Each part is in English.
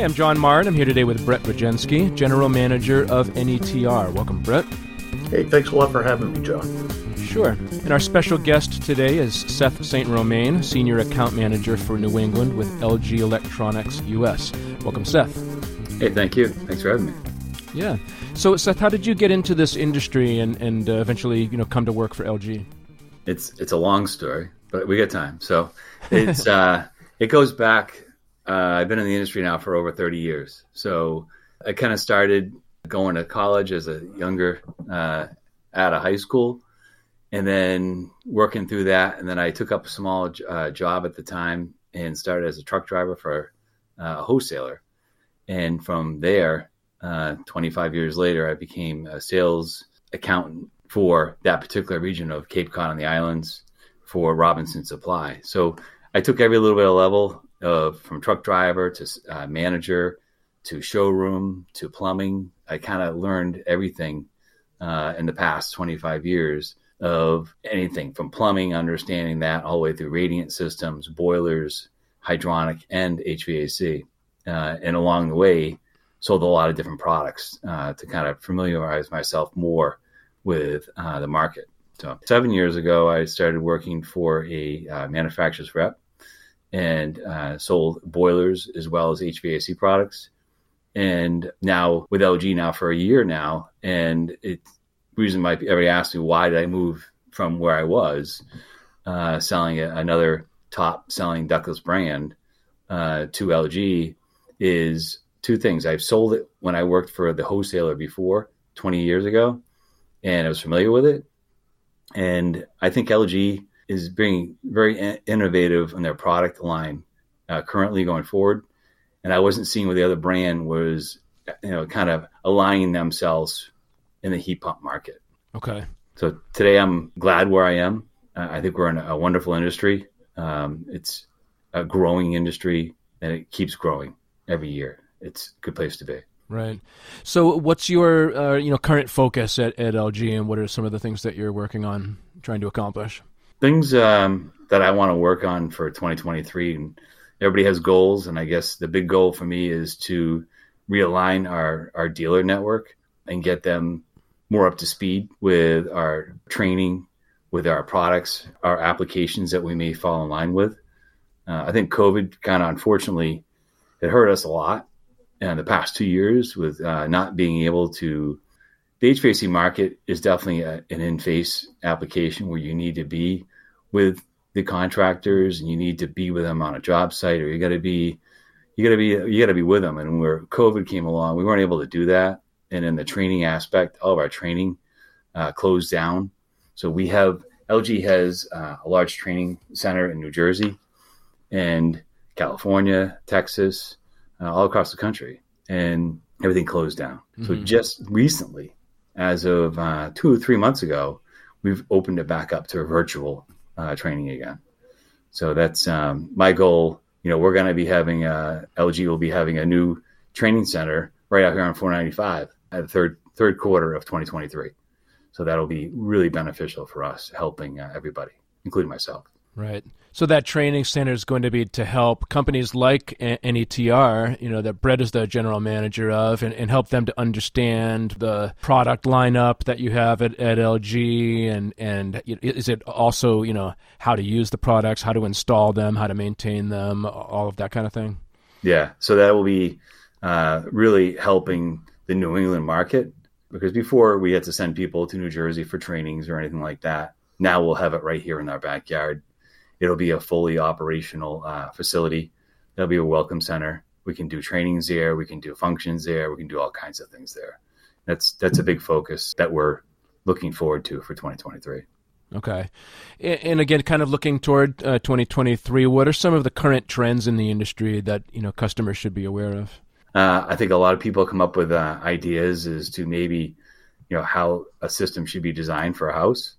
Hi, I'm John Martin. I'm here today with Brett Brzezinski, General Manager of NETR. Welcome, Brett. Hey, thanks a lot for having me, John. Sure. And our special guest today is Seth St. Romaine, Senior Account Manager for New England with LG Electronics US. Welcome, Seth. Hey, thank you. Thanks for having me. Yeah. So, Seth, how did you get into this industry and, and uh, eventually, you know, come to work for LG? It's it's a long story, but we got time. So, it's uh, it goes back. Uh, I've been in the industry now for over thirty years. So, I kind of started going to college as a younger uh, out of high school, and then working through that, and then I took up a small uh, job at the time and started as a truck driver for uh, a wholesaler, and from there uh, 25 years later, I became a sales accountant for that particular region of Cape Cod and the islands for Robinson Supply. So I took every little bit of level of from truck driver to uh, manager to showroom to plumbing. I kind of learned everything uh, in the past 25 years of anything from plumbing, understanding that all the way through radiant systems, boilers, hydronic, and HVAC. Uh, and along the way, sold a lot of different products uh, to kind of familiarize myself more with uh, the market. So seven years ago, I started working for a uh, manufacturer's rep and uh, sold boilers as well as HVAC products. And now with LG now for a year now, and it reason might be everybody asks me why did I move from where I was uh, selling a, another top selling ductless brand uh, to LG is two things. I've sold it when I worked for the wholesaler before 20 years ago, and I was familiar with it. And I think LG is being very innovative in their product line uh, currently going forward. And I wasn't seeing where the other brand was, you know, kind of aligning themselves in the heat pump market. Okay. So today I'm glad where I am. Uh, I think we're in a wonderful industry. Um, it's a growing industry and it keeps growing every year it's a good place to be. Right. So, what's your uh, you know current focus at, at LG, and what are some of the things that you're working on trying to accomplish? Things um, that I want to work on for 2023. And everybody has goals, and I guess the big goal for me is to realign our our dealer network and get them more up to speed with our training, with our products, our applications that we may fall in line with. Uh, I think COVID kind of unfortunately it hurt us a lot in the past two years with uh, not being able to. The HVAC market is definitely a, an in-face application where you need to be with the contractors and you need to be with them on a job site, or you got to be, you got to be, you got to be with them. And where COVID came along, we weren't able to do that. And in the training aspect, all of our training uh, closed down. So we have LG has uh, a large training center in New Jersey and California, Texas, uh, all across the country, and everything closed down. Mm-hmm. So just recently, as of uh, two or three months ago, we've opened it back up to a virtual uh, training again. So that's um, my goal. You know, we're going to be having uh, LG will be having a new training center right out here on 495 at the third third quarter of 2023. So that'll be really beneficial for us, helping uh, everybody, including myself. Right. So that training center is going to be to help companies like NETR, you know, that Brett is the general manager of, and, and help them to understand the product lineup that you have at, at LG, and and is it also you know how to use the products, how to install them, how to maintain them, all of that kind of thing. Yeah. So that will be uh, really helping the New England market because before we had to send people to New Jersey for trainings or anything like that. Now we'll have it right here in our backyard It'll be a fully operational uh, facility. There'll be a welcome center. We can do trainings there. We can do functions there. We can do all kinds of things there. That's that's a big focus that we're looking forward to for 2023. Okay. And again, kind of looking toward uh, 2023, what are some of the current trends in the industry that you know customers should be aware of? Uh, I think a lot of people come up with uh, ideas as to maybe you know how a system should be designed for a house,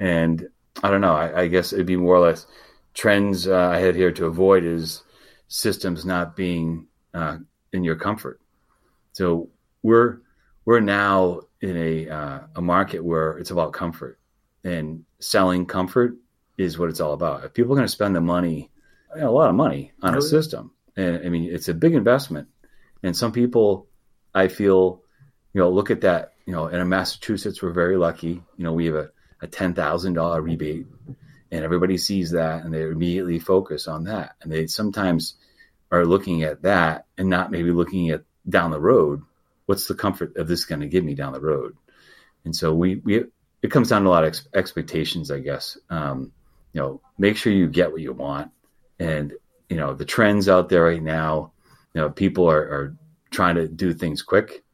and I don't know. I, I guess it'd be more or less trends uh, I had here to avoid is systems not being uh, in your comfort. So we're we're now in a uh, a market where it's about comfort, and selling comfort is what it's all about. If people are going to spend the money, a lot of money on a system, and I mean it's a big investment, And some people, I feel, you know, look at that. You know, in Massachusetts, we're very lucky. You know, we have a, a ten thousand dollar rebate, and everybody sees that, and they immediately focus on that. And they sometimes are looking at that and not maybe looking at down the road. What's the comfort of this going to give me down the road? And so we we it comes down to a lot of ex- expectations, I guess. Um, you know, make sure you get what you want, and you know the trends out there right now. You know, people are, are trying to do things quick,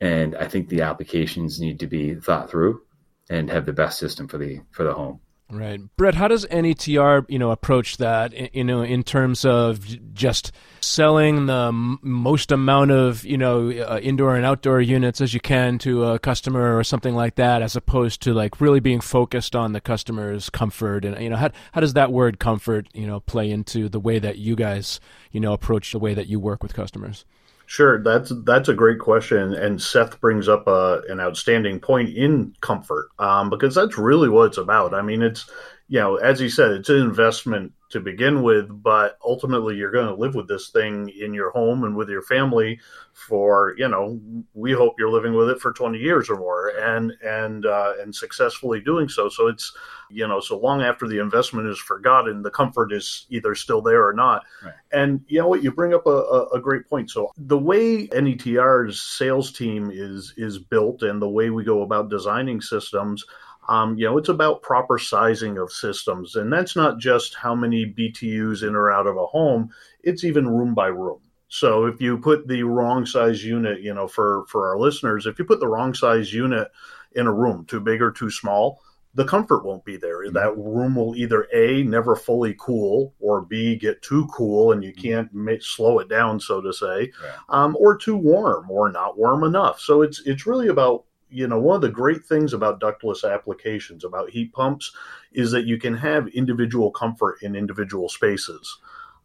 and I think the applications need to be thought through and have the best system for the for the home. Right, Brett. How does NETR you know approach that? You know, in terms of just selling the most amount of you know uh, indoor and outdoor units as you can to a customer or something like that, as opposed to like really being focused on the customer's comfort and you know how how does that word comfort you know play into the way that you guys you know approach the way that you work with customers? Sure, that's that's a great question, and Seth brings up a, uh, an outstanding point in comfort um, because that's really what it's about. I mean, it's you know, as you said, it's an investment to begin with, but ultimately you're going to live with this thing in your home and with your family for, you know, we hope you're living with it for 20 years or more and, and, uh, and successfully doing so. So it's, you know, so long after the investment is forgotten, the comfort is either still there or not. Right. And you know what, you bring up a, a great point. So the way NETR's sales team is, is built and the way we go about designing systems, um, you know, it's about proper sizing of systems. And that's not just how many BTUs in or out of a home, it's even room by room. So if you put the wrong size unit, you know, for, for our listeners, if you put the wrong size unit in a room, too big or too small, the comfort won't be there. Mm-hmm. That room will either A, never fully cool, or B, get too cool and you mm-hmm. can't make, slow it down, so to say, yeah. um, or too warm or not warm enough. So it's, it's really about you know, one of the great things about ductless applications, about heat pumps, is that you can have individual comfort in individual spaces.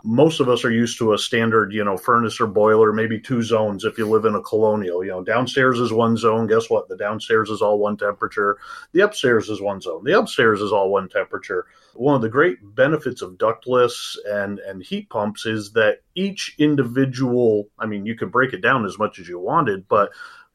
Most of us are used to a standard, you know, furnace or boiler, maybe two zones if you live in a colonial. You know, downstairs is one zone. Guess what? The downstairs is all one temperature. The upstairs is one zone. The upstairs is all one temperature. One of the great benefits of ductless and, and heat pumps is that each individual, I mean, you could break it down as much as you wanted, but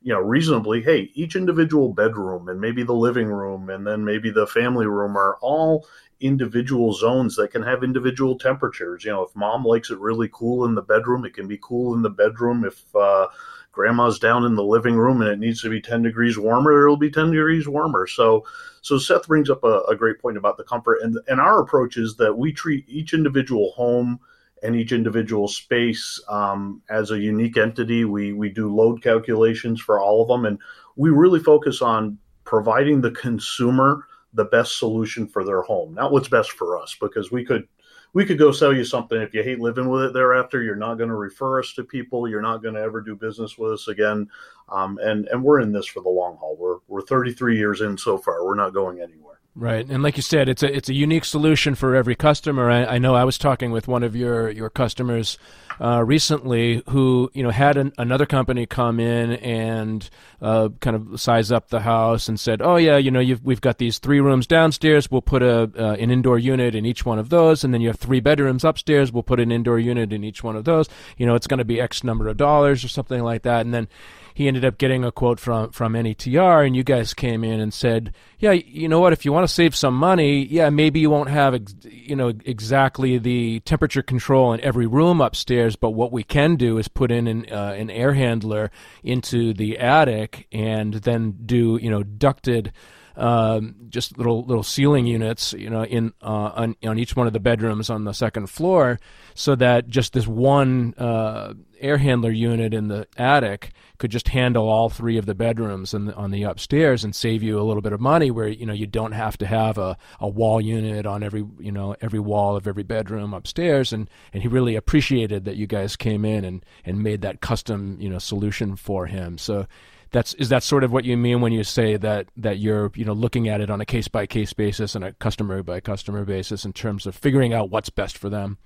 you know reasonably hey each individual bedroom and maybe the living room and then maybe the family room are all individual zones that can have individual temperatures. You know if mom likes it really cool in the bedroom it can be cool in the bedroom. If uh, grandma's down in the living room and it needs to be 10 degrees warmer it'll be 10 degrees warmer. So so seth brings up a, a great point about the comfort and and our approach is that we treat each individual home and each individual space um, as a unique entity. We we do load calculations for all of them, and we really focus on providing the consumer the best solution for their home, not what's best for us, because we could we could go sell you something. If you hate living with it thereafter you're not going to refer us to people. You're not going to ever do business with us again. Um, and and we're in this for the long haul. We're we're 33 years in so far. We're not going anywhere Right, and like you said, it's a it's a unique solution for every customer. I, I know I was talking with one of your your customers uh, recently who you know had an, another company come in and uh, kind of size up the house and said, "Oh yeah, you know we've got these three rooms downstairs. We'll put a uh, an indoor unit in each one of those, and then you have three bedrooms upstairs. We'll put an indoor unit in each one of those. You know, it's going to be X number of dollars or something like that, and then." He ended up getting a quote from from NETR, and you guys came in and said, "Yeah, you know what? If you want to save some money, yeah, maybe you won't have you know exactly the temperature control in every room upstairs, but what we can do is put in an, uh, an air handler into the attic and then do you know ducted." Um, just little little ceiling units, you know, in uh, on on each one of the bedrooms on the second floor, so that just this one uh, air handler unit in the attic could just handle all three of the bedrooms and on the upstairs and save you a little bit of money where you know you don't have to have a, a wall unit on every you know every wall of every bedroom upstairs. And and he really appreciated that you guys came in and and made that custom you know solution for him. So that's is that sort of what you mean when you say that that you're you know looking at it on a case by case basis and a customer by customer basis in terms of figuring out what's best for them?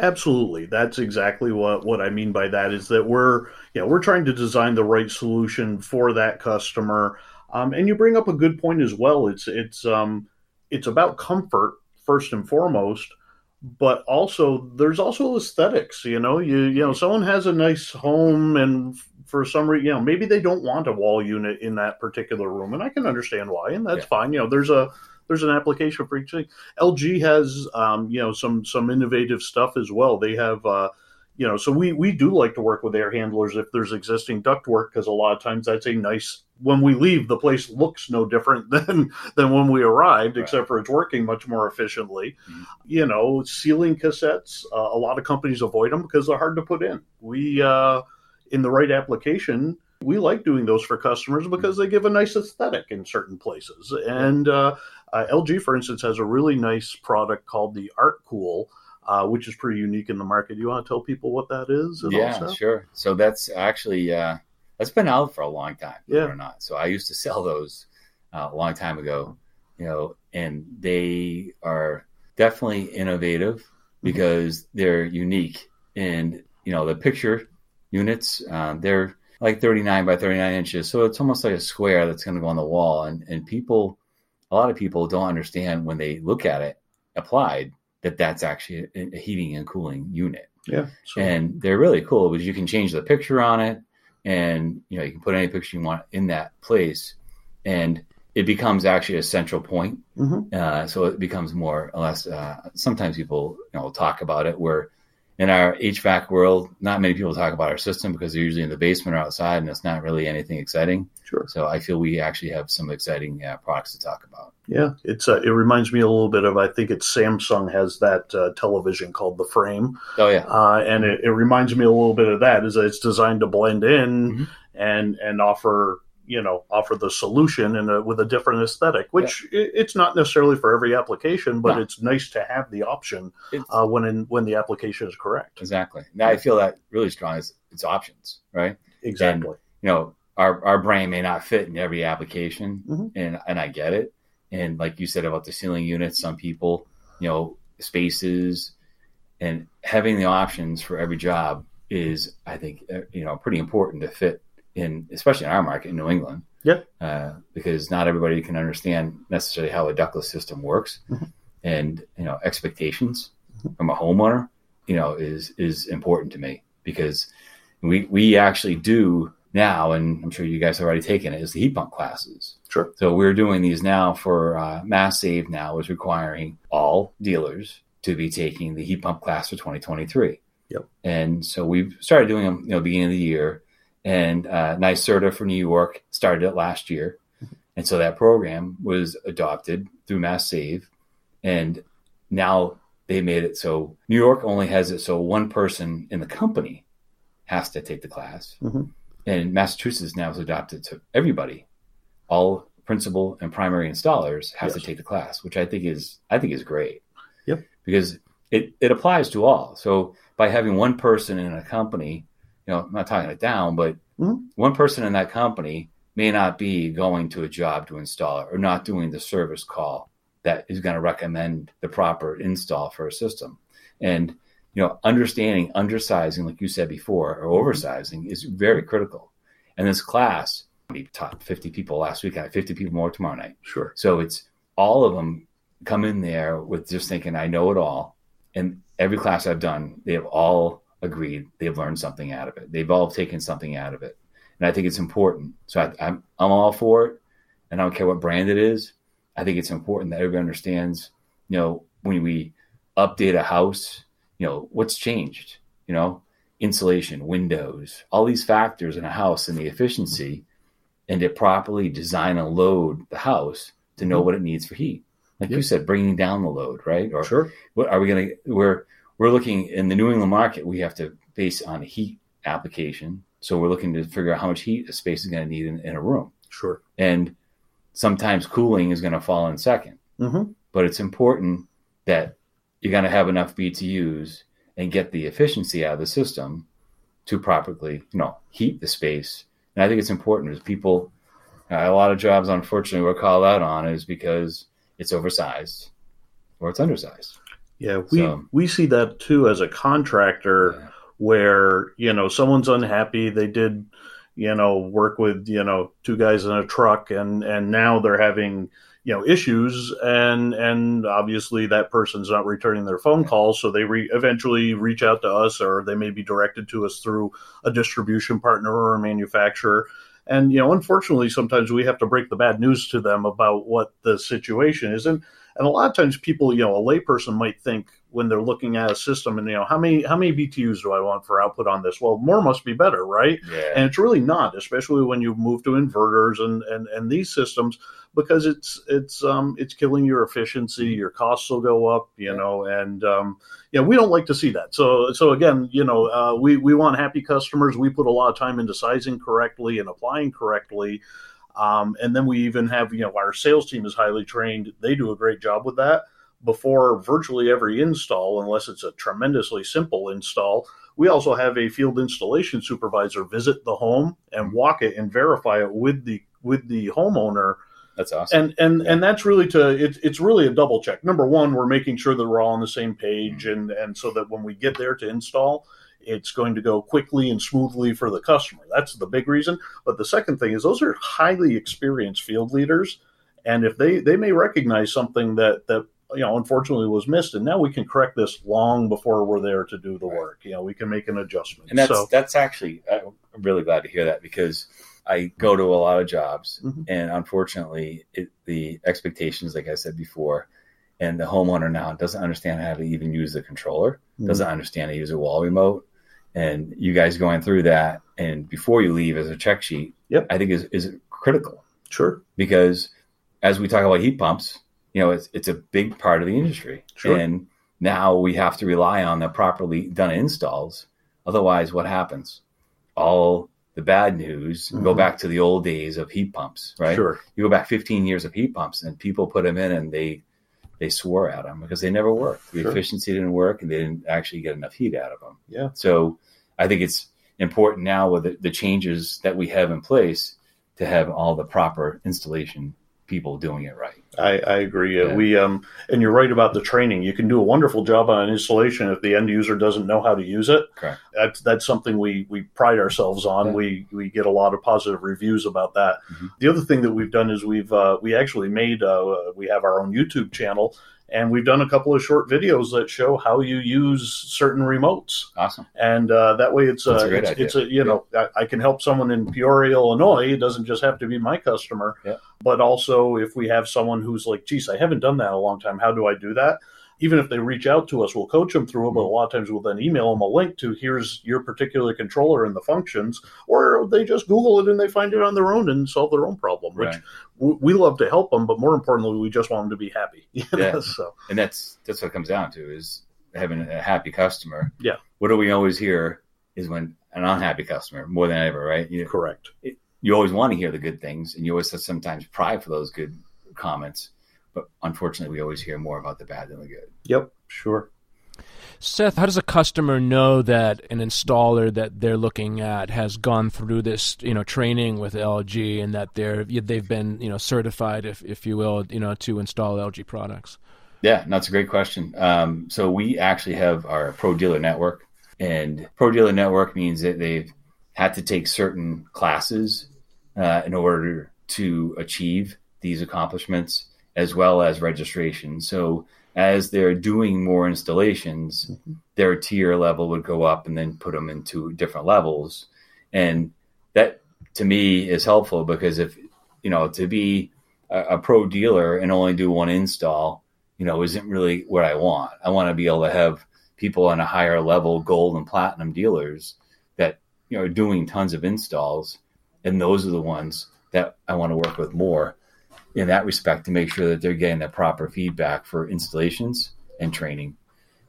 Absolutely. That's exactly what what i mean by that is that we're know we're trying to design the right solution for that customer. Um, and you bring up a good point as well. It's it's um it's about comfort first and foremost but also there's also aesthetics. You know, you you know, someone has a nice home, and for some reason, you know, maybe they don't want a wall unit in that particular room, and I can understand why, and that's yeah. fine. You know, there's a there's an application for each thing. LG has um, you know some some innovative stuff as well. They have uh, you know, so we we do like to work with air handlers if there's existing ductwork because a lot of times that's a nice. When we leave, the place looks no different than than when we arrived, right. except for it's working much more efficiently. Mm-hmm. You know, ceiling cassettes. Uh, a lot of companies avoid them because they're hard to put in. We uh, in the right application. We like doing those for customers because they give a nice aesthetic in certain places. And uh, uh LG, for instance, has a really nice product called the Art Cool, uh, which is pretty unique in the market. You want to tell people what that is? yeah, sure. So that's actually uh, that's been out for a long time, yeah. or not. So I used to sell those uh, a long time ago, you know, and they are definitely innovative mm-hmm. because mm-hmm. they're unique. And you know, the picture units, um, they're like 39 by 39 inches, so it's almost like a square that's going to go on the wall. And and people, a lot of people don't understand when they look at it applied that that's actually a, a heating and cooling unit. Yeah. Sure. And they're really cool because you can change the picture on it and you know you can put any picture you want in that place and it becomes actually a central point. Mm-hmm. Uh, so it becomes more or less. Uh, sometimes people you know talk about it where in our HVAC world, not many people talk about our system because they're usually in the basement or outside, and it's not really anything exciting. Sure. So I feel we actually have some exciting uh, products to talk about. Yeah, it's uh, it reminds me a little bit of I think it's Samsung has that uh, television called the Frame. Oh yeah, uh, and it, it, reminds me a little bit of that. Is that it's designed to blend in mm-hmm. and and offer you know offer the solution and with a different aesthetic which yeah. it's not necessarily for every application but no. it's nice to have the option uh, when in, when the application is correct exactly now i feel that really strong is it's options right exactly and, you know our, our brain may not fit in every application mm-hmm. and and i get it and like you said about the ceiling units some people you know spaces and having the options for every job is i think uh, you know pretty important to fit in especially in our market in New England. Yep. Uh, because not everybody can understand necessarily how a ductless system works, mm-hmm. and you know expectations mm-hmm. from a homeowner, you know, is is important to me because we we actually do now, and I'm sure you guys have already taken it, is the heat pump classes. Sure. So we're doing these now for uh, Mass Save now is requiring all dealers to be taking the heat pump class for 2023. Yep. And so we've started doing them, you know, beginning of the year and uh, NYSERDA for New York started it last year. And so that program was adopted through Mass Save. And now they made it so New York only has it so one person in the company has to take the class. Mm-hmm. And Massachusetts now has adopted to everybody. All principal and primary installers have yes. to take the class, which I think is I think is great. Yep. Because it, it applies to all. So by having one person in a company you know, I'm not talking it down, but mm-hmm. one person in that company may not be going to a job to install it or not doing the service call that is going to recommend the proper install for a system. And, you know, understanding undersizing, like you said before, or oversizing is very critical. And this class, we taught 50 people last week. I have 50 people more tomorrow night. Sure. So it's all of them come in there with just thinking, I know it all. And every class I've done, they have all agreed they've learned something out of it. They've all taken something out of it. And I think it's important. So I, am I'm, I'm all for it. And I don't care what brand it is. I think it's important that everybody understands, you know, when we update a house, you know, what's changed, you know, insulation, windows, all these factors in a house and the efficiency and to properly design and load the house to know mm-hmm. what it needs for heat. Like yep. you said, bringing down the load, right? Or sure. what are we going to, we're, we're looking in the New England market, we have to base on a heat application. So we're looking to figure out how much heat a space is going to need in, in a room. Sure. And sometimes cooling is going to fall in 2nd mm-hmm. But it's important that you're going to have enough BTUs and get the efficiency out of the system to properly, you know, heat the space. And I think it's important as people, uh, a lot of jobs, unfortunately, we're called out on is because it's oversized or it's undersized. Yeah, we so, we see that too as a contractor yeah. where, you know, someone's unhappy, they did, you know, work with, you know, two guys in a truck and and now they're having, you know issues and and obviously that person's not returning their phone calls so they re- eventually reach out to us or they may be directed to us through a distribution partner or a manufacturer. And you know unfortunately sometimes we have to break the bad news to them about what the situation is. And and a lot of times people you know a layperson might think when they're looking at a system and you know how many how many BTUs do I want for output on this? Well, more must be better, right? Yeah. And it's really not, especially when you move to inverters and and and these systems because it's it's um it's killing your efficiency, your costs will go up, you know, and um yeah, we don't like to see that. So so again, you know, uh, we we want happy customers. We put a lot of time into sizing correctly and applying correctly. Um, and then we even have, you know, our sales team is highly trained. They do a great job with that before virtually every install, unless it's a tremendously simple install. We also have a field installation supervisor visit the home and walk it and verify it with the with the homeowner. That's awesome. And and Yeah. and that's really to it, it's really a double check. Number one, we're making sure that we're all on the same page, and and so that when we get there to install, it's going to go quickly and smoothly for the customer. That's the big reason. But the second thing is those are highly experienced field leaders, and if they they may recognize something that that you know unfortunately was missed, and now we can correct this long before we're there to do the Right. work. You know, we can make an adjustment. and that's so that's actually I'm really glad to hear that because I go to a lot of jobs, Mhm. and unfortunately, it, the expectations, like I said before, and the homeowner now doesn't understand how to even use the controller, doesn't understand how to use a wall remote, and you guys going through that, and before you leave as a check sheet, Yep. I think is is critical sure, because as we talk about heat pumps, you know, it's it's a big part of the industry, Sure. and now we have to rely on the properly done installs. Otherwise, what happens? All the bad news go Mhm. back to the old days of heat pumps, right? sure, You go back 15 years of heat pumps, and people put them in, and they they swore at them because they never worked. The Sure. efficiency didn't work, and they didn't actually get enough heat out of them. Yeah. So I think it's important now with the, the changes that we have in place to have all the proper installation people doing it right. I, I agree. Uh, Yeah. We um, and you're right about the training. You can do a wonderful job on an installation if the end user doesn't know how to use it. Correct. That's that's something we we pride ourselves on. Yeah. We we get a lot of positive reviews about that. Mhm. The other thing that we've done is we've uh, we actually made uh, we have our own YouTube channel. And we've done a couple of short videos that show how you use certain remotes, Awesome. and uh, that way it's That's uh, a it's, it's a you know I, I can help someone in Peoria, Illinois. It doesn't just have to be my customer, Yeah. but also if we have someone who's like, "Geez, I haven't done that in a long time. How do I do that?" Even if they reach out to us, we'll coach them through it. But a mm-hmm. lot of times we'll then email them a link to here's your particular controller and the functions, or they just Google it and they find it on their own and solve their own problem. Which w- we love to help them, but more importantly, we just want them to be happy. You know? Yeah. So And that's that's what it comes down to is having a happy customer. Yeah. What do we always hear is when an unhappy customer more than ever, right? You, correct. you always want to hear the good things, and you always sometimes pry for those good comments. But unfortunately, we always hear more about the bad than the good. Yep. Sure. Seth, how does a customer know that an installer that they're looking at has gone through this, you know, training with LG and that they're they've been, you know, certified, if if you will, you know, to install LG products? Yeah, that's a great question. Um, so we actually have our pro dealer network, and pro dealer network means that they've had to take certain classes uh, in order to achieve these accomplishments, as well as registration. So as they're doing more installations, their tier level would go up, and then put them into different levels, and that to me is helpful because if you know to be a, a pro dealer and only do one install you know, isn't really what I want. I want to be able to have people on a higher level, gold and platinum dealers that, you know, are doing tons of installs. And those are the ones that I want to work with more in that respect to make sure that they're getting the proper feedback for installations and training.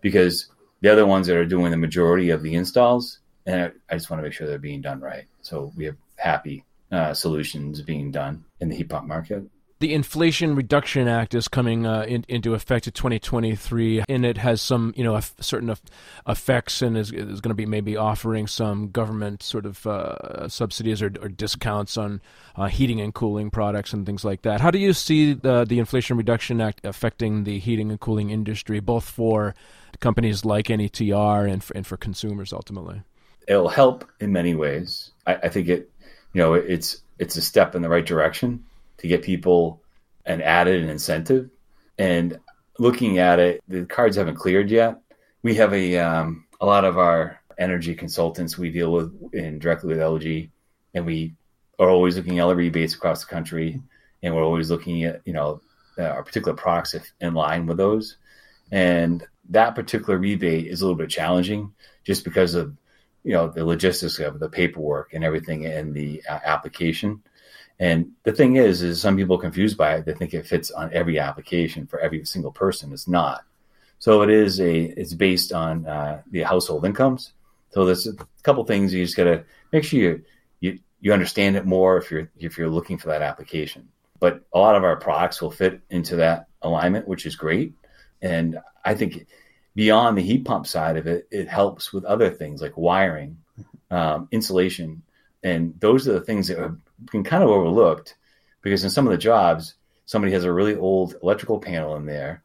Because the other ones that are doing the majority of the installs, and I, just want to make sure they're being done right. So we have happy uh, solutions being done in the heat pump market. The Inflation Reduction Act is coming uh, in, into effect in 2023, and it has some, you know, certain eff- effects, and is, is going to be maybe offering some government sort of uh, subsidies or, or discounts on uh, heating and cooling products and things like that. How do you see the the Inflation Reduction Act affecting the heating and cooling industry, both for companies like NETR and for, and for consumers ultimately? it'll help in many ways. I, I think it, you know, it's it's a step in the right direction to get people an added an incentive. And looking at it, the cards haven't cleared yet. We have a um, a lot of our energy consultants we deal with in directly with LG, and we are always looking at other rebates across the country, and we're always looking at you know uh, our particular products in line with those. And that particular rebate is a little bit challenging just because of you know the logistics of the paperwork and everything in the uh, application. And the thing is, is some people are confused by it. They think it fits on every application for every single person. It's not. So it is a. It's based on uh, the household incomes. So there's a couple things you just got to make sure you, you you understand it more if you're if you're looking for that application. But a lot of our products will fit into that alignment, which is great. And I think beyond the heat pump side of it, it helps with other things like wiring, um, insulation, and those are the things that have been kind of overlooked because in some of the jobs, somebody has a really old electrical panel in there,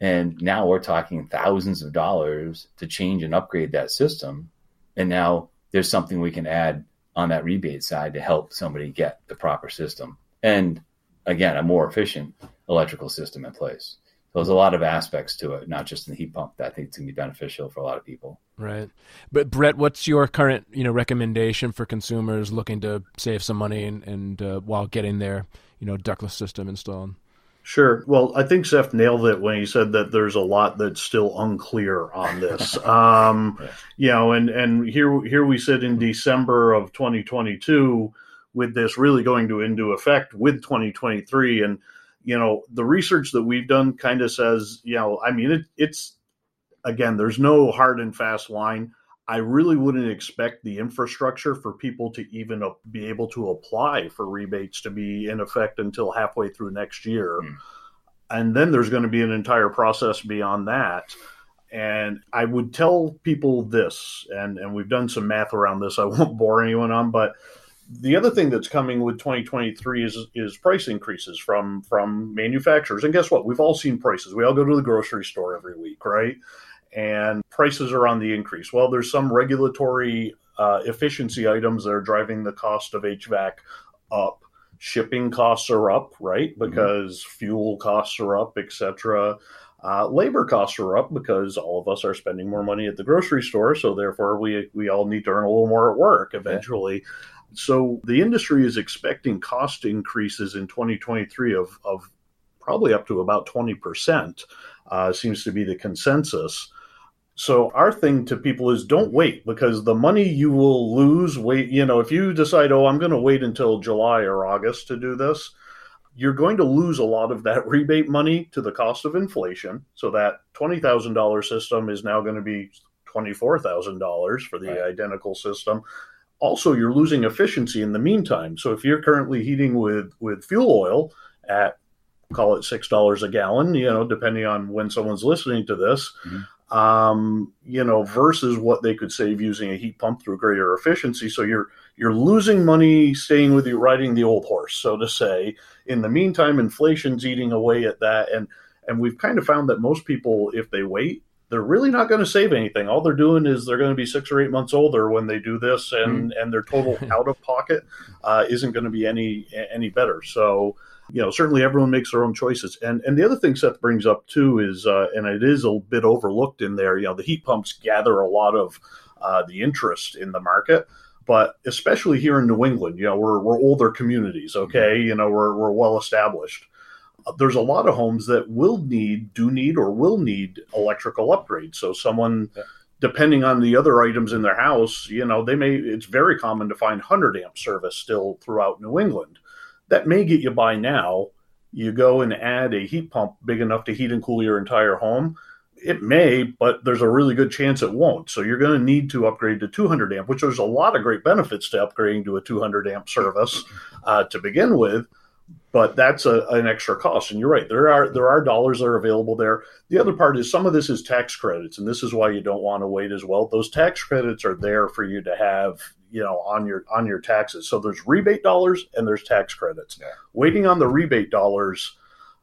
and now we're talking thousands of dollars to change and upgrade that system, and now there's something we can add on that rebate side to help somebody get the proper system and again a more efficient electrical system in place there's a lot of aspects to it, not just in the heat pump that I think it's going to be beneficial for a lot of people. Right. But Brett, what's your current, you know, recommendation for consumers looking to save some money and, and uh, while getting their, you know, ductless system installed? Sure. Well, I think Seth nailed it when he said that there's a lot that's still unclear on this. Um, yeah. You know, and and here here we sit in December of 2022 with this really going to into effect with 2023, and you know, the research that we've done kind of says, you know, I mean, it, it's again, there's no hard and fast line. I really wouldn't expect the infrastructure for people to even be able to apply for rebates to be in effect until halfway through next year. Mm. And then there's going to be an entire process beyond that. And I would tell people this, and, and we've done some math around this. I won't bore anyone on, but the other thing that's coming with 2023 is is price increases from from manufacturers. And guess what? We've all seen prices. We all go to the grocery store every week, right? And prices are on the increase. Well, there's some regulatory uh, efficiency items that are driving the cost of HVAC up. Shipping costs are up, right? Mm-hmm. Because mm-hmm. fuel costs are up, etc. Uh, labor costs are up because all of us are spending more money at the grocery store, so therefore we we all need to earn a little more at work eventually. Yeah. So the industry is expecting cost increases in 2023 of, of probably up to about 20%, uh, seems to be the consensus. So our thing to people is don't wait because the money you will lose, wait, you know, if you decide, oh, I'm going to wait until July or August to do this, you're going to lose a lot of that rebate money to the cost of inflation. So that $20,000 system is now going to be $24,000 for the right. identical system also you're losing efficiency in the meantime. So if you're currently heating with with fuel oil at call it six dollars a gallon, you know, depending on when someone's listening to this, mm-hmm. um, you know, versus what they could save using a heat pump through greater efficiency. So you're you're losing money staying with you riding the old horse, so to say. In the meantime, inflation's eating away at that, and and we've kind of found that most people, if they wait, they're really not going to save anything. All they're doing is they're going to be six or eight months older when they do this, and mm. and their total out of pocket uh, isn't going to be any any better. So you know certainly everyone makes their own choices and and the other thing seth brings up too is uh, and it is a bit overlooked in there you know the heat pumps gather a lot of uh, the interest in the market but especially here in new england you know we're, we're older communities okay mm-hmm. you know we're, we're well established there's a lot of homes that will need, do need, or will need electrical upgrades. So someone, yeah. depending on the other items in their house, you know, they may. It's very common to find 100 amp service still throughout New England. That may get you by now. You go and add a heat pump big enough to heat and cool your entire home. It may, but there's a really good chance it won't. So you're going to need to upgrade to 200 amp, which there's a lot of great benefits to upgrading to a 200 amp service uh, to begin with but that's a, an extra cost. And you're right, there are there are dollars that are available there. The other part is some of this is tax credits, and this is why you don't want to wait as well. Those tax credits are there for you to have, you know, on your on your taxes. So there's rebate dollars and there's tax credits. Yeah. Waiting on the rebate dollars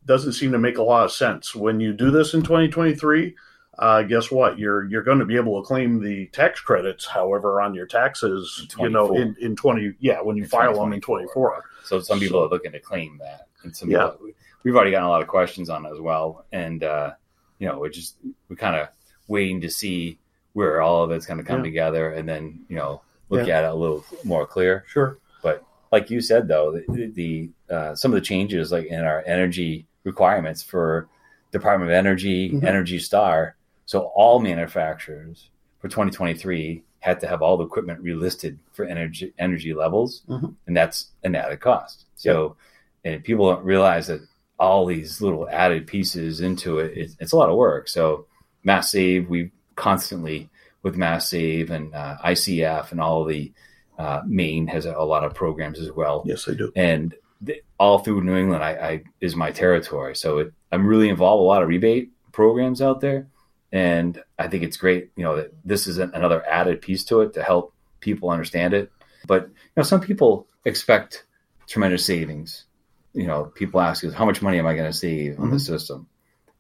doesn't seem to make a lot of sense. When you do this in 2023, uh, guess what? You're you're going to be able to claim the tax credits, however, on your taxes. You know, in, in 20 yeah, when you in file them in 24. So some people are looking to claim that, and some yeah. People, we've already gotten a lot of questions on it as well, and uh, you know, we're just we're kind of waiting to see where all of it's going to come Yeah. together, and then you know, look at it a little more clear. Sure. But like you said, though, the, the uh, some of the changes like in our energy requirements for Department of Energy, Mhm. Energy Star, so all manufacturers for 2023 had to have all the equipment relisted for energy energy levels, Mhm. and that's an added cost. So, and people don't realize that all these little added pieces into it, it's, it's a lot of work. So, Mass Save, we constantly with Mass Save and uh, ICF and all the uh, Maine has a, a lot of programs as well Yes, they do. and th- all through New England, I, I is my territory. So it, I'm really involved a lot of rebate programs out there, and I think it's great. You know that this is an, another added piece to it to help people understand it. But you know, some people expect tremendous savings. You know, people ask us, how much money am I going to save on the system?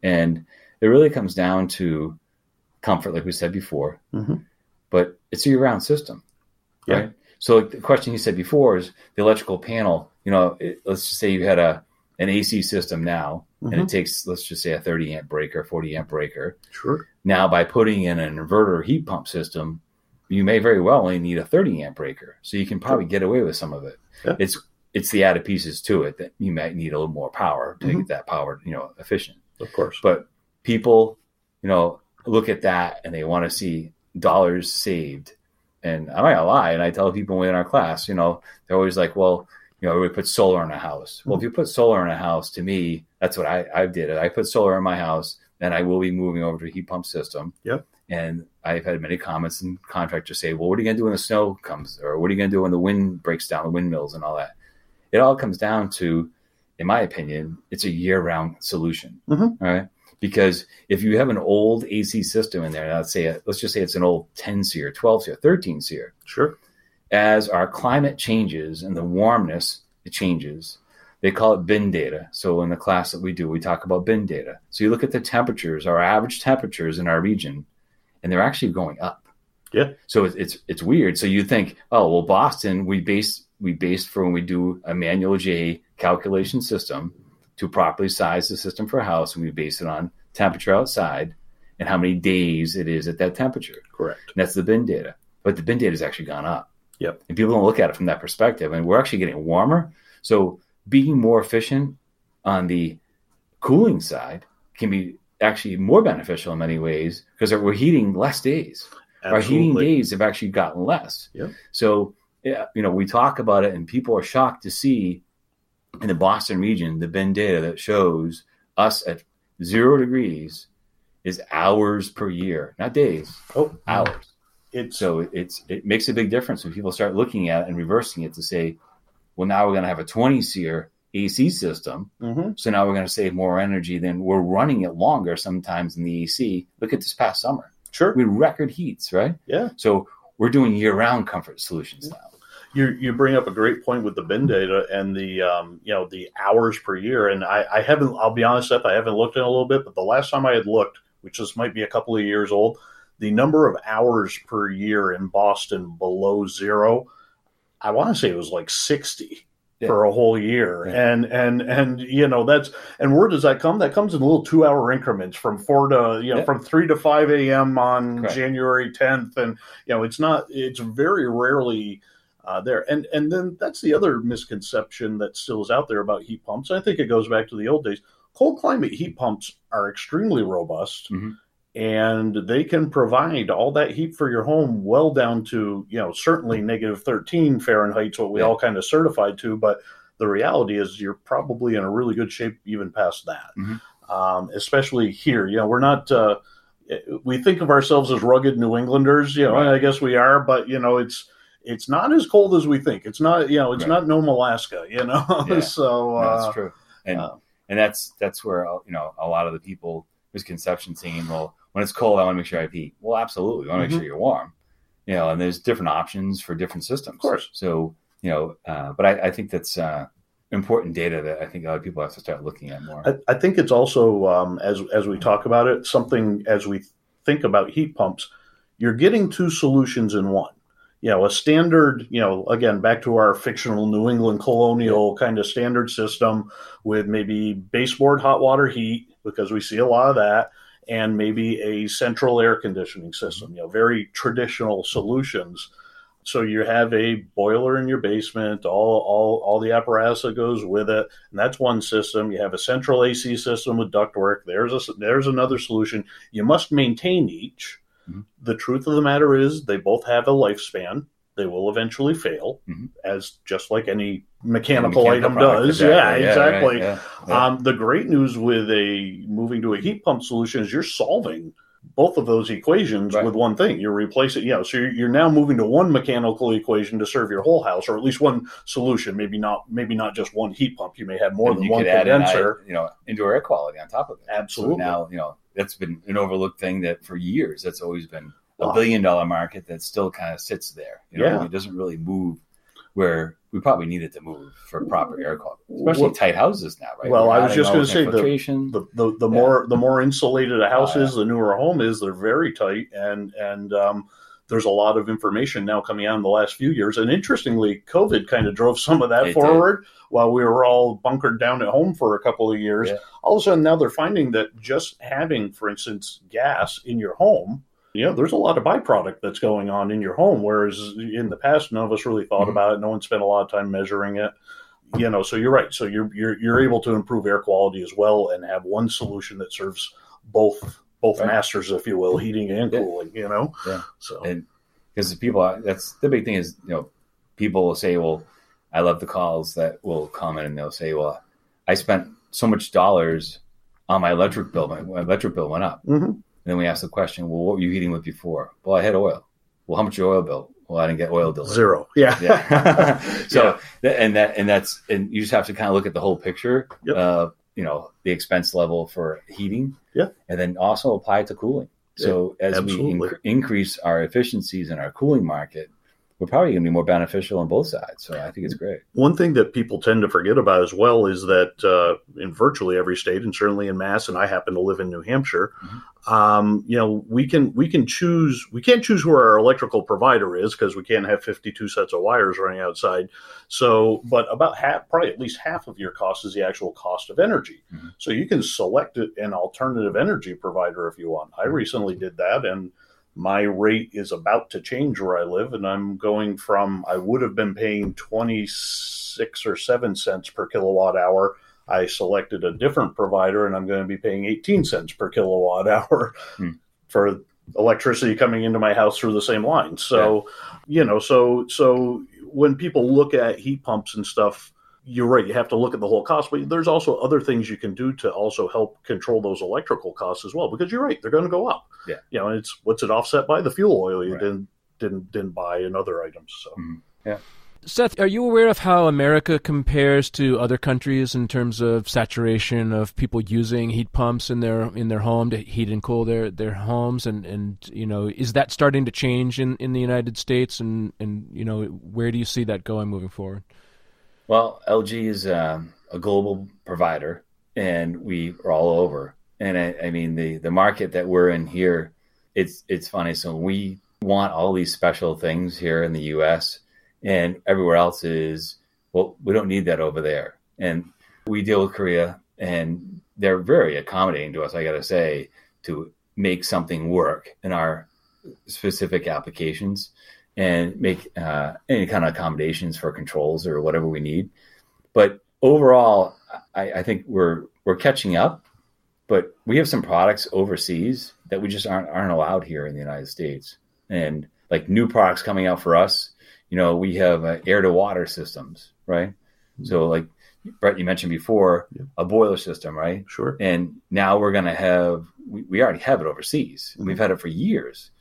And it really comes down to comfort, like we said before. Mhm. But it's a year-round system, Yeah. right? So like, the question you said before is the electrical panel. You know, it, let's just say you had a an AC system now, and Mhm. it takes let's just say a 30 amp breaker, 40 amp breaker. Sure. Now, by putting in an inverter heat pump system, you may very well only need a 30 amp breaker, so you can probably get away with some of it. Yeah. It's it's the added pieces to it that you might need a little more power to Mhm. get that power, you know, efficient. Of course. But people, you know, look at that and they want to see dollars saved. And I'm not gonna lie, and I tell people in our class, you know, they're always like, well, you know, we put solar in a house. Well, if you put solar in a house, to me, that's what I, I did. I put solar in my house, then I will be moving over to a heat pump system. Yep. And I've had many comments and contractors say, well, what are you going to do when the snow comes? Or what are you going to do when the wind breaks down, the windmills and all that? It all comes down to, in my opinion, it's a year round solution. Mhm. all right? Because if you have an old AC system in there, let's say, let's just say it's an old 10 SEER, 12 SEER, 13 SEER, Sure. As our climate changes and the warmness it changes, they call it bin data. So in the class that we do, we talk about bin data. So you look at the temperatures, our average temperatures in our region, and they're actually going up. Yeah. So it's it's, it's weird. So you think, oh well, Boston, we base we based for when we do a manual J calculation system to properly size the system for a house, and we base it on temperature outside and how many days it is at that temperature. Correct. And that's the bin data. But the bin data has actually gone up. Yep. And people don't look at it from that perspective. And we're actually getting warmer. So being more efficient on the cooling side can be actually more beneficial in many ways because we're heating less days. Our heating days have actually gotten less. Yep. So, yeah, you know, we talk about it and people are shocked to see in the Boston region the bin data that shows us at zero degrees is hours per year, not days, Oh, hours. It's So it's it makes a big difference when people start looking at it and reversing it to say, well, now we're going to have a 20 SEER AC system. mhm. So now we're going to save more energy than we're running it longer sometimes in the AC. Look at this past summer. sure. We record heats, right? Yeah. So we're doing year round comfort solutions now. You you bring up a great point with the bin data and the um, you know the hours per year, and I, I haven't. I'll be honest, Seth, I haven't looked in a little bit, but the last time I had looked, which this might be a couple of years old, the number of hours per year in Boston below zero, I want to say it was like sixty Yeah. for a whole year, Yeah. and and and you know that's and where does that come? That comes in little two hour increments from four to you know Yeah. from three to five a.m. on Correct. January tenth, and you know it's not. It's very rarely uh, there. And and then that's the other misconception that still is out there about heat pumps. I think it goes back to the old days. Cold climate heat pumps are extremely robust. Mhm. And they can provide all that heat for your home well down to, you know, certainly negative 13 Fahrenheit, what we Yeah. all kind of certified to. But the reality is you're probably in a really good shape even past that, Mhm. um, especially here. You know, we're not, uh, we think of ourselves as rugged New Englanders, you know, Right. I guess we are, but, you know, it's, it's not as cold as we think. It's not, you know, it's Right. not Nome, Alaska, you know. Yeah. so No, uh, that's true. And uh, and that's that's where you know a lot of the people misconception saying, well, when it's cold, I want to make sure I have heat. Well, absolutely, I want to Mhm. make sure you're warm. You know, and there's different options for different systems. Of course. So you know, uh, but I, I think that's uh, important data that I think a lot of people have to start looking at more. I, I think it's also um, as as we talk about it, something as we think about heat pumps, you're getting two solutions in one. you know, a standard, you know, again, back to our fictional New England colonial kind of standard system with maybe baseboard hot water heat, because we see a lot of that, and maybe a central air conditioning system, you know, very traditional solutions. So you have a boiler in your basement, all, all, all the apparatus that goes with it, and that's one system. You have a central AC system with ductwork. There's a, there's another solution. You must maintain each Mm-hmm. The truth of the matter is, they both have a lifespan. They will eventually fail, mm-hmm. as just like any mechanical, mechanical item does. Exactly. Yeah, exactly. Yeah, right. yeah. Um, the great news with a moving to a heat pump solution is you're solving both of those equations right. with one thing. You're replacing, you know, so you're, you're, now moving to one mechanical equation to serve your whole house, or at least one solution. Maybe not, maybe not just one heat pump. You may have more and than one condenser. In, you know, indoor air quality on top of it. Absolutely. So now, you know, that's been an overlooked thing that for years that's always been a billion dollar market that still kind of sits there. You know, yeah. it doesn't really move where we probably need it to move for proper air quality, especially well, tight houses now, right? Well, We're I was just going to say the, the, the, yeah. more the more insulated a house oh, is, the newer a home is. They're very tight, and and um, there's a lot of information now coming out in the last few years. And interestingly, COVID kind of drove some of that it forward did. while we were all bunkered down at home for a couple of years. Yeah. All of a sudden, now they're finding that just having, for instance, gas in your home, you know, there's a lot of byproduct that's going on in your home. Whereas in the past, none of us really thought mm-hmm. about it. No one spent a lot of time measuring it. You know, so you're right. So you're you're you're able to improve air quality as well and have one solution that serves both both right. masters, if you will, heating and cooling. You know, yeah. So and because people, that's the big thing is you know people will say, well, I love the calls that will comment and they'll say, well, I spent so much dollars on my electric bill. My, my electric bill went up. Mm-hmm. And then we ask the question, well, what were you heating with before? Well, I had oil. Well, how much your oil bill? Well, I didn't get oil delivered. Zero. Yeah. yeah. so, yeah. and that, and that's, and you just have to kind of look at the whole picture. Yep you know the expense level for heating yeah and then also apply it to cooling so yeah, as absolutely. we inc- increase our efficiencies in our cooling market we're probably going to be more beneficial on both sides. So I think it's great. One thing that people tend to forget about as well is that uh, in virtually every state, and certainly in Mass, and I happen to live in New Hampshire, mm-hmm. um, you know, we can we can choose. We can't choose who our electrical provider is because we can't have fifty two sets of wires running outside. So, but about half, probably at least half of your cost is the actual cost of energy. Mm-hmm. So you can select an alternative energy provider if you want. I recently did that and my rate is about to change where I live, and I'm going from I would have been paying 26 or 7 cents per kilowatt hour. I selected a different provider, and I'm going to be paying 18 cents per kilowatt hour hmm. for electricity coming into my house through the same line. So, yeah. you know, so so when people look at heat pumps and stuff, you're right. You have to look at the whole cost, but there's also other things you can do to also help control those electrical costs as well. Because you're right, they're going to go up. Yeah, you know, it's what's it offset by the fuel oil you right. didn't didn't didn't buy in other items. So mm-hmm. yeah. Seth, are you aware of how America compares to other countries in terms of saturation of people using heat pumps in their in their home to heat and cool their, their homes and, and you know is that starting to change in, in the United States and, and you know where do you see that going moving forward? Well, LG is um, a global provider, and we are all over. And I, I, mean, the the market that we're in here, it's it's funny. So we want all these special things here in the U.S. and everywhere else is well, we don't need that over there. And we deal with Korea, and they're very accommodating to us. I got to say to make something work in our specific applications and make uh, any kind of accommodations for controls or whatever we need. But overall, I, I, think we're we're catching up. But we have some products overseas that we just aren't aren't allowed here in the United States, and like new products coming out for us. You know, we have uh, air to water systems, right? Mm-hmm. So like Brett, you mentioned before, yeah. a boiler system, right? Sure. And now we're going to have, we, we, already have it overseas. Mm-hmm. We've had it for years.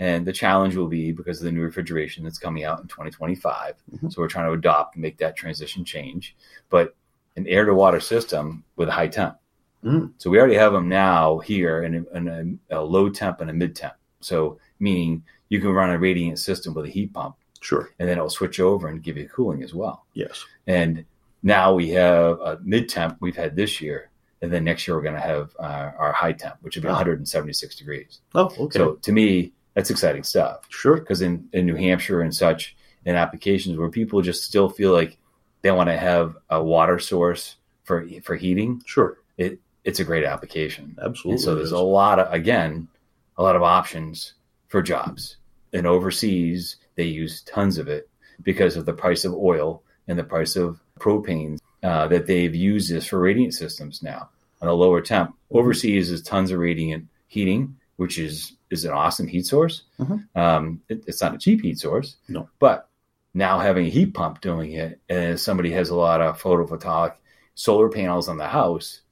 And the challenge will be because of the new refrigeration that's coming out in 2025. Mm-hmm. So we're trying to adopt and make that transition change. But an air to water system with a high temp. Mm-hmm. So we already have them now here in, a, in a, a, low temp and a mid temp. So meaning you can run a radiant system with a heat pump. Sure. And then it'll switch over and give you cooling as well. Yes. And now we have a mid temp we've had this year. And then next year we're going to have uh, our high temp, which would be 176 degrees. Oh, okay. So to me, that's exciting stuff. Sure. Because in, in New Hampshire and such, in applications where people just still feel like they want to have a water source for for heating, Sure. it it's a great application. Absolutely. And so there's a lot of again, a lot of options for jobs. And overseas, they use tons of it because of the price of oil and the price of propane uh, that they've used this for radiant systems now on a lower temp. Overseas is tons of radiant heating, which is is an awesome heat source. Mhm. Um, it, it's not a cheap heat source, No. but now having a heat pump doing it, and somebody has a lot of photovoltaic solar panels on the house,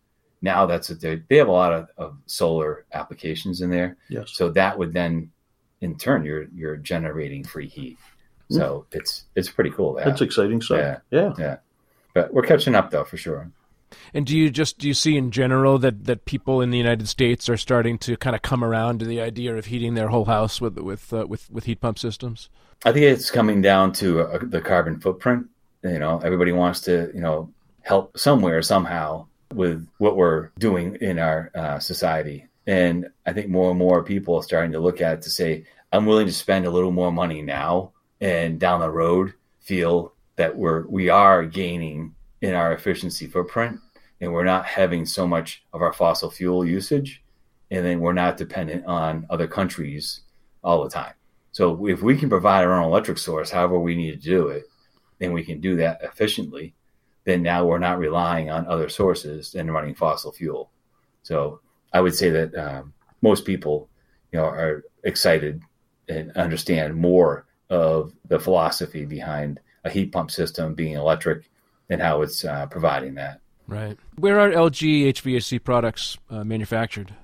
now that's what they they have a lot of, of solar applications in there. Yes. So that would then, in turn, you're you're generating free heat. So it's it's pretty cool. That. That's exciting stuff. Yeah. Yeah. but we're catching up though for sure. And do you just do you see in general that, that people in the United States are starting to kind of come around to the idea of heating their whole house with with uh, with with heat pump systems? I think it's coming down to uh, the carbon footprint. You know, everybody wants to you know help somewhere somehow with what we're doing in our uh, society, and I think more and more people are starting to look at it to say, I'm willing to spend a little more money now, and down the road feel that we're we are gaining in our efficiency footprint, and we're not having so much of our fossil fuel usage, and then we're not dependent on other countries all the time. So if we can provide our own electric source, however we need to do it, then we can do that efficiently. Then now we're not relying on other sources and running fossil fuel. So I would say that um, most people, you know, are excited and understand more of the philosophy behind a heat pump system being electric and how it's uh, providing that. Right. Where are LG HVAC products uh, manufactured?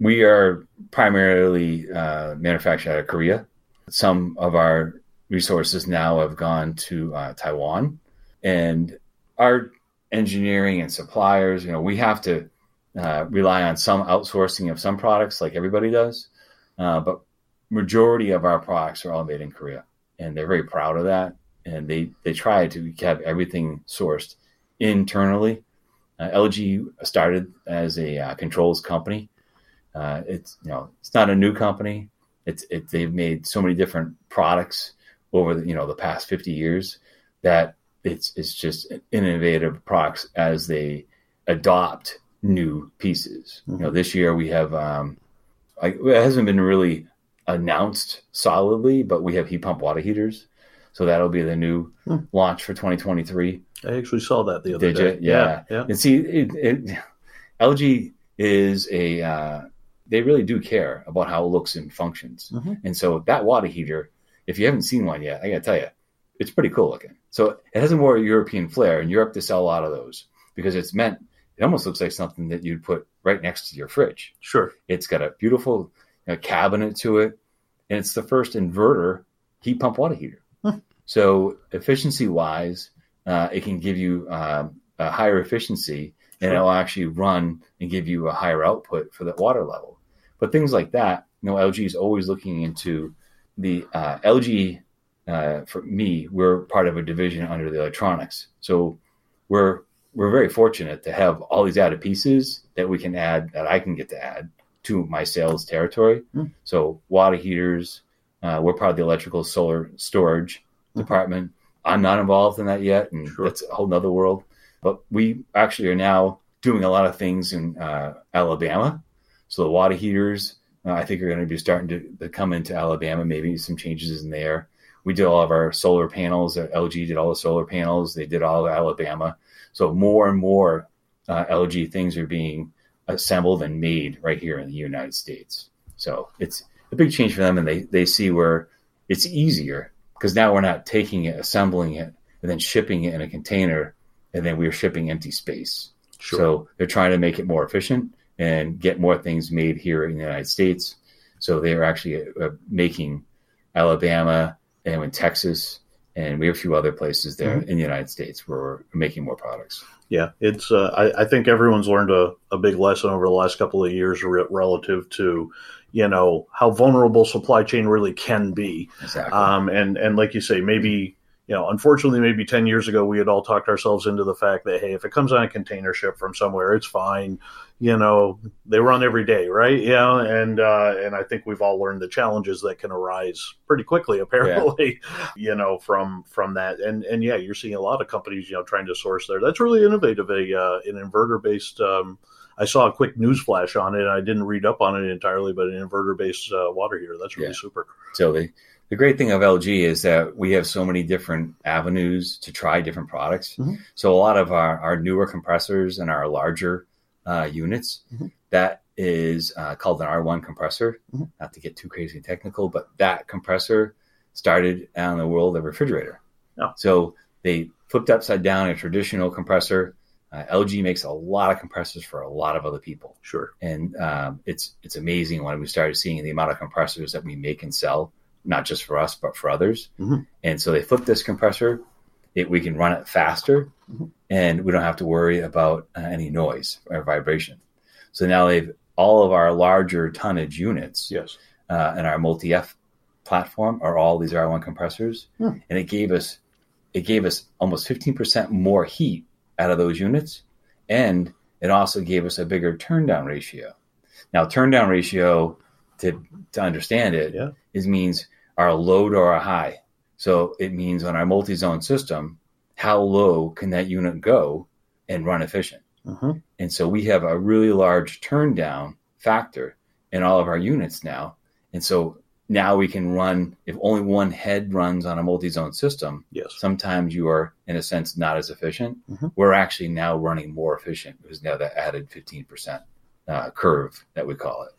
We are primarily uh, manufactured out of Korea. Some of our resources now have gone to uh, Taiwan, and our engineering and suppliers. You know, we have to uh, rely on some outsourcing of some products, like everybody does. Uh, but majority of our products are all made in Korea, and they're very proud of that. And they they try to have everything sourced internally. Uh, LG started as a uh, controls company. Uh, it's you know it's not a new company. It's it, they've made so many different products over the you know the past fifty years that it's it's just innovative products as they adopt new pieces. You know, this year we have um, it hasn't been really announced solidly, but we have heat pump water heaters, so that'll be the new Hmm. launch for 2023. I actually saw that the other Did day. you? Yeah. Yeah. And see, it, it, LG is a uh, they really do care about how it looks and functions, Mhm. and so that water heater, if you haven't seen one yet, I got to tell you, it's pretty cool looking. So it has a more European flair. And in Europe, they sell a lot of those because it's meant. It almost looks like something that you'd put right next to your fridge. Sure. It's got a beautiful you know, cabinet to it, and it's the first inverter heat pump water heater. So efficiency wise, uh, it can give you um, a higher efficiency, and Sure. it'll actually run and give you a higher output for the water level. But things like that, you know, LG is always looking into the uh, LG. Uh, for me, we're part of a division under the electronics, so we're we're very fortunate to have all these added pieces that we can add that I can get to add to my sales territory. Hmm. So water heaters, uh, we're part of the electrical solar storage department. I'm not involved in that yet, and Sure. that's a whole nother world. But we actually are now doing a lot of things in uh, Alabama. So the water heaters, uh, I think, are going to be starting to, to come into Alabama. Maybe some changes in there. We did all of our solar panels. Uh, LG did all the solar panels. They did all of Alabama. So more and more uh, LG things are being assembled and made right here in the United States. So it's a big change for them, and they they see where it's easier because now we're not taking it, assembling it, and then shipping it in a container, and then we're shipping empty space. Sure. So they're trying to make it more efficient and get more things made here in the United States. So they're actually uh, making Alabama and in Texas, and we have a few other places there in the United States where we're making more products. Yeah, it's. Uh, I, I think everyone's learned a, a big lesson over the last couple of years re- relative to, you know, how vulnerable supply chain really can be. Exactly. Um, and and like you say, maybe you know, unfortunately, maybe 10 years ago, we had all talked ourselves into the fact that, hey, if it comes on a container ship from somewhere, it's fine. You know, they run every day, right? Yeah. And, uh, and I think we've all learned the challenges that can arise pretty quickly, apparently, yeah. you know, from, from that. And, and yeah, you're seeing a lot of companies, you know, trying to source there. That's really innovative. A, uh, an inverter based, um, I saw a quick news flash on it. I didn't read up on it entirely, but an inverter based uh, water heater. That's really yeah. super. So the, the great thing of LG is that we have so many different avenues to try different products. Mm-hmm. So a lot of our, our newer compressors and our larger uh, units, mm-hmm. that is uh, called an R1 compressor. Mm-hmm. Not to get too crazy technical, but that compressor started out in the world of refrigerator. So they flipped upside down a traditional compressor. Uh, LG makes a lot of compressors for a lot of other people. Sure, and um, it's it's amazing when we started seeing the amount of compressors that we make and sell not just for us, but for others. Mm-hmm. And so they flip this compressor. It, we can run it faster mm-hmm. and we don't have to worry about uh, any noise or vibration. So now they've all of our larger tonnage units yes. uh, and our multi F platform are all these R1 compressors. Hmm. And it gave us it gave us almost 15% more heat out of those units. And it also gave us a bigger turn down ratio. Now, turn down ratio to to understand it yeah. is means our load or a high. So it means on our multi-zone system, how low can that unit go and run efficient? Mm-hmm. And so we have a really large turn down factor in all of our units now. And so now we can run if only one head runs on a multi-zone system. Yes. Sometimes you are in a sense not as efficient. Mm-hmm. We're actually now running more efficient because now that added 15% uh, curve that we call it.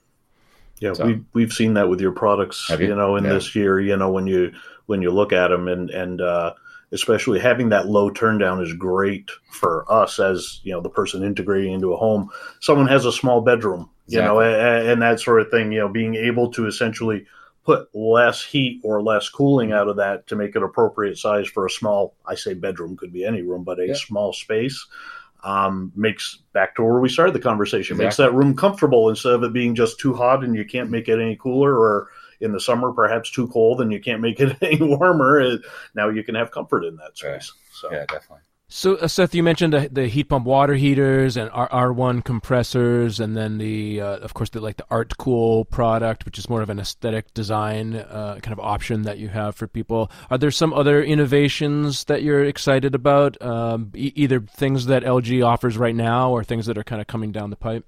Yeah, so, we we've seen that with your products, you? you? know, in yeah. this year, you know, when you when you look at them and and uh, especially having that low turn down is great for us as you know the person integrating into a home. Someone has a small bedroom, you exactly. know, and, and that sort of thing. You know, being able to essentially put less heat or less cooling out of that to make it appropriate size for a small i say bedroom could be any room but a yeah. small space um, makes back to where we started the conversation exactly. makes that room comfortable instead of it being just too hot and you can't make it any cooler or in the summer perhaps too cold and you can't make it any warmer it, now you can have comfort in that space so yeah definitely so, uh, Seth, you mentioned the, the heat pump water heaters and R one compressors, and then the, uh, of course, the like the Art Cool product, which is more of an aesthetic design uh, kind of option that you have for people. Are there some other innovations that you're excited about? Um, e- either things that LG offers right now, or things that are kind of coming down the pipe.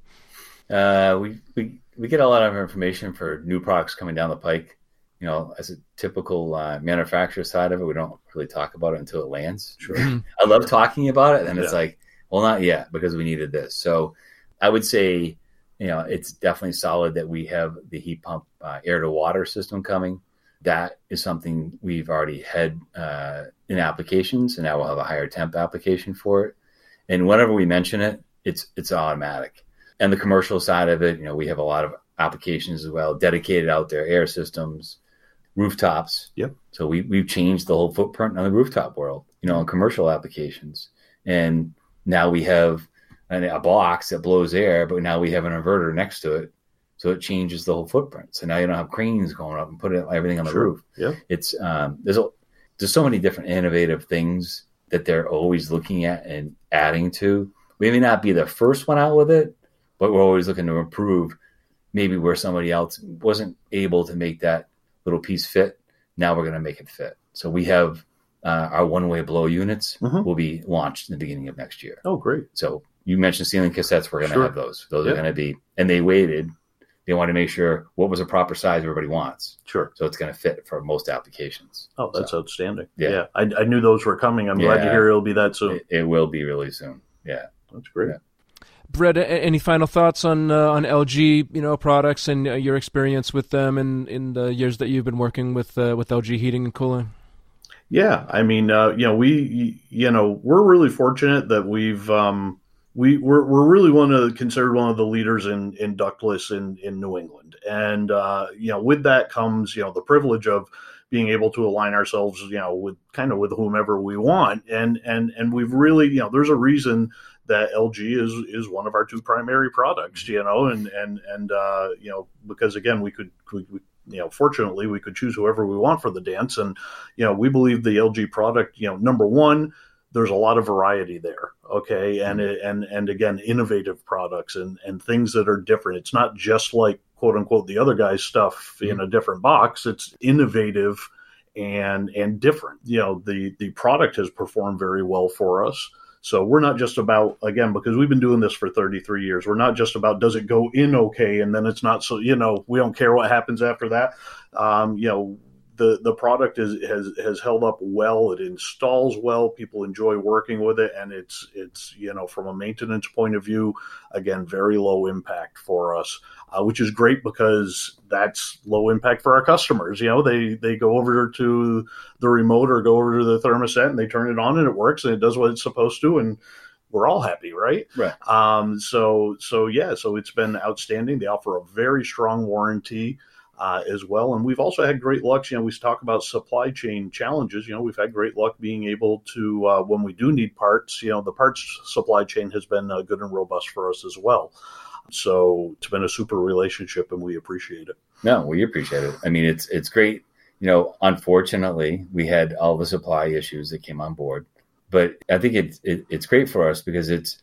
Uh, we we we get a lot of information for new products coming down the pike you know, as a typical uh, manufacturer side of it, we don't really talk about it until it lands. Sure. Mm-hmm. I love talking about it, and yeah. it's like, well, not yet because we needed this. So I would say, you know, it's definitely solid that we have the heat pump uh, air to water system coming. That is something we've already had uh, in applications, and now we'll have a higher temp application for it. And whenever we mention it, it's it's automatic. And the commercial side of it, you know, we have a lot of applications as well, dedicated out there air systems, rooftops. Yep. So we we've changed the whole footprint on the rooftop world, you know, in commercial applications. And now we have a box that blows air, but now we have an inverter next to it. So it changes the whole footprint. So now you don't have cranes going up and putting everything on the sure. roof. Yeah. It's um, there's a, there's so many different innovative things that they're always looking at and adding to. We may not be the first one out with it, but we're always looking to improve maybe where somebody else wasn't able to make that little piece fit. Now we're going to make it fit. So we have uh, our one way blow units mm-hmm. will be launched in the beginning of next year. Oh, great. So you mentioned ceiling cassettes. We're going to sure. have those. Those yep. are going to be, and they waited. They want to make sure what was a proper size everybody wants. Sure. So it's going to fit for most applications. Oh, that's so, outstanding. Yeah. yeah. I, I, knew those were coming. I'm yeah. glad to hear it'll be that soon. It, it will be really soon. Yeah. That's great. Yeah. Brett, any final thoughts on uh, on LG, you know, products and uh, your experience with them in, in the years that you've been working with uh, with LG Heating and Cooling? Yeah, I mean, uh, you know, we, you know, we're really fortunate that we've um, we we're, we're really one of considered one of the leaders in in ductless in in New England, and uh, you know, with that comes you know the privilege of being able to align ourselves, you know, with kind of with whomever we want, and and and we've really, you know, there's a reason that LG is is one of our two primary products, you know, and and and uh, you know because again we could we, we you know, fortunately, we could choose whoever we want for the dance. And, you know, we believe the LG product, you know, number one, there's a lot of variety there okay and mm-hmm. and and again innovative products and and things that are different it's not just like quote unquote the other guy's stuff mm-hmm. in a different box it's innovative and and different you know the the product has performed very well for us so we're not just about again because we've been doing this for 33 years we're not just about does it go in okay and then it's not so you know we don't care what happens after that. Um, you know the the product is has has held up well. It installs well. People enjoy working with it, and it's it's you know from a maintenance point of view, again very low impact for us, uh, which is great because that's low impact for our customers. You know they they go over to the remote or go over to the thermostat and they turn it on and it works and it does what it's supposed to and we're all happy, right? Right. Um, so so yeah, so it's been outstanding. They offer a very strong warranty uh, as well. And we've also had great luck. You know, we talk about supply chain challenges. You know, we've had great luck being able to, uh, when we do need parts, you know, the parts supply chain has been uh, good and robust for us as well. So it's been a super relationship, and we appreciate it. No, we appreciate it. I mean, it's it's great. You know, unfortunately, we had all the supply issues that came on board, but I think it's it, it's great for us because it's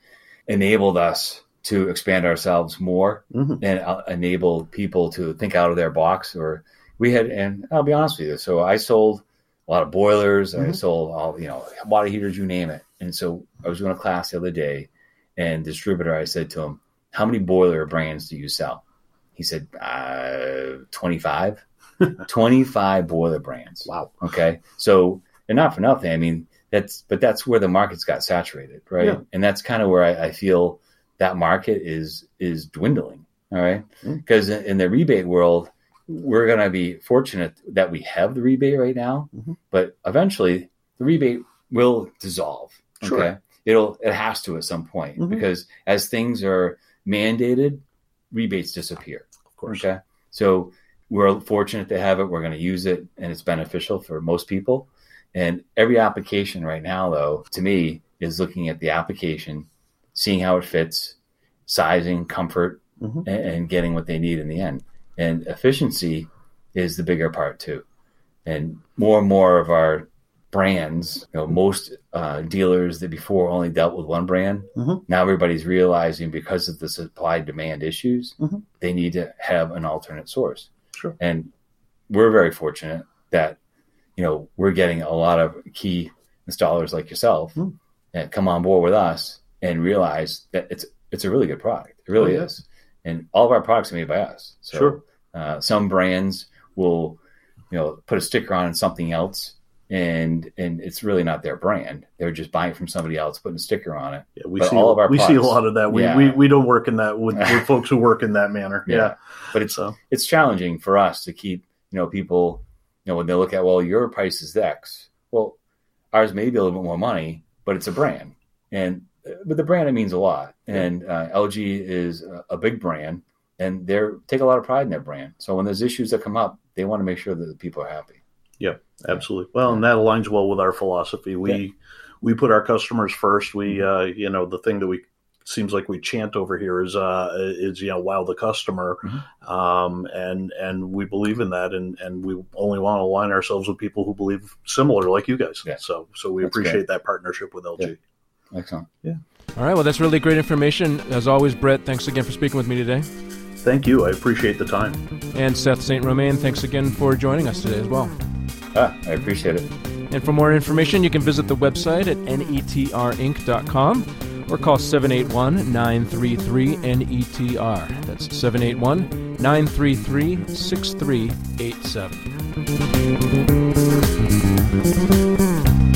enabled us to expand ourselves more mm-hmm. and uh, enable people to think out of their box. Or we had, and I'll be honest with you. So I sold a lot of boilers. Mm-hmm. I sold all, you know, water heaters, you name it. And so I was doing a class the other day, and distributor, I said to him, "How many boiler brands do you sell?" He said, uh, 25. 25 boiler brands. Wow. Okay. So, and not for nothing. I mean, that's, but that's where the market's got saturated, right? Yeah. And that's kind of where I, I feel that market is is dwindling. All right, because mm-hmm. in the rebate world, we're going to be fortunate that we have the rebate right now, mm-hmm. but eventually the rebate will dissolve. Sure. Okay, it'll it has to at some point mm-hmm. because as things are mandated, rebates disappear. Of course. Okay, so we're fortunate to have it. We're going to use it, and it's beneficial for most people. And every application right now, though, to me, is looking at the application seeing how it fits, sizing, comfort, mm-hmm. and, and, getting what they need in the end. And efficiency is the bigger part too. And more and more of our brands, you know, most uh, dealers that before only dealt with one brand, mm-hmm. now everybody's realizing because of the supply demand issues, mm-hmm. they need to have an alternate source. Sure. And we're very fortunate that you know we're getting a lot of key installers like yourself mm. that come on board with us and realize that it's it's a really good product. It really oh, yeah. is, and all of our products are made by us. So, sure. Uh, some brands will, you know, put a sticker on something else, and and it's really not their brand. They're just buying from somebody else, putting a sticker on it. Yeah, we but see all of our we products, see a lot of that. We, yeah. we we don't work in that with, with folks who work in that manner. Yeah, yeah. but it's so. it's challenging for us to keep you know people you know when they look at well your price is X. Well, ours may be a little bit more money, but it's a brand, and but the brand it means a lot, and uh, LG is a, a, big brand, and they take a lot of pride in their brand. So when there's issues that come up, they want to make sure that the people are happy. Yep, absolutely. Well, and that aligns well with our philosophy. We yeah. we put our customers first. We uh, you know the thing that we seems like we chant over here is uh is you know wow the customer mm-hmm. um and and we believe in that and and we only want to align ourselves with people who believe similar like you guys yeah. so so we That's appreciate great. that partnership with lg yeah. Excellent. Yeah. All right. Well, that's really great information. As always, Brett, thanks again for speaking with me today. Thank you. I appreciate the time. And Seth St. Romaine, thanks again for joining us today as well. Ah, I appreciate it. And for more information, you can visit the website at netrinc.com or call 781 933 NETR. That's 781 933 6387.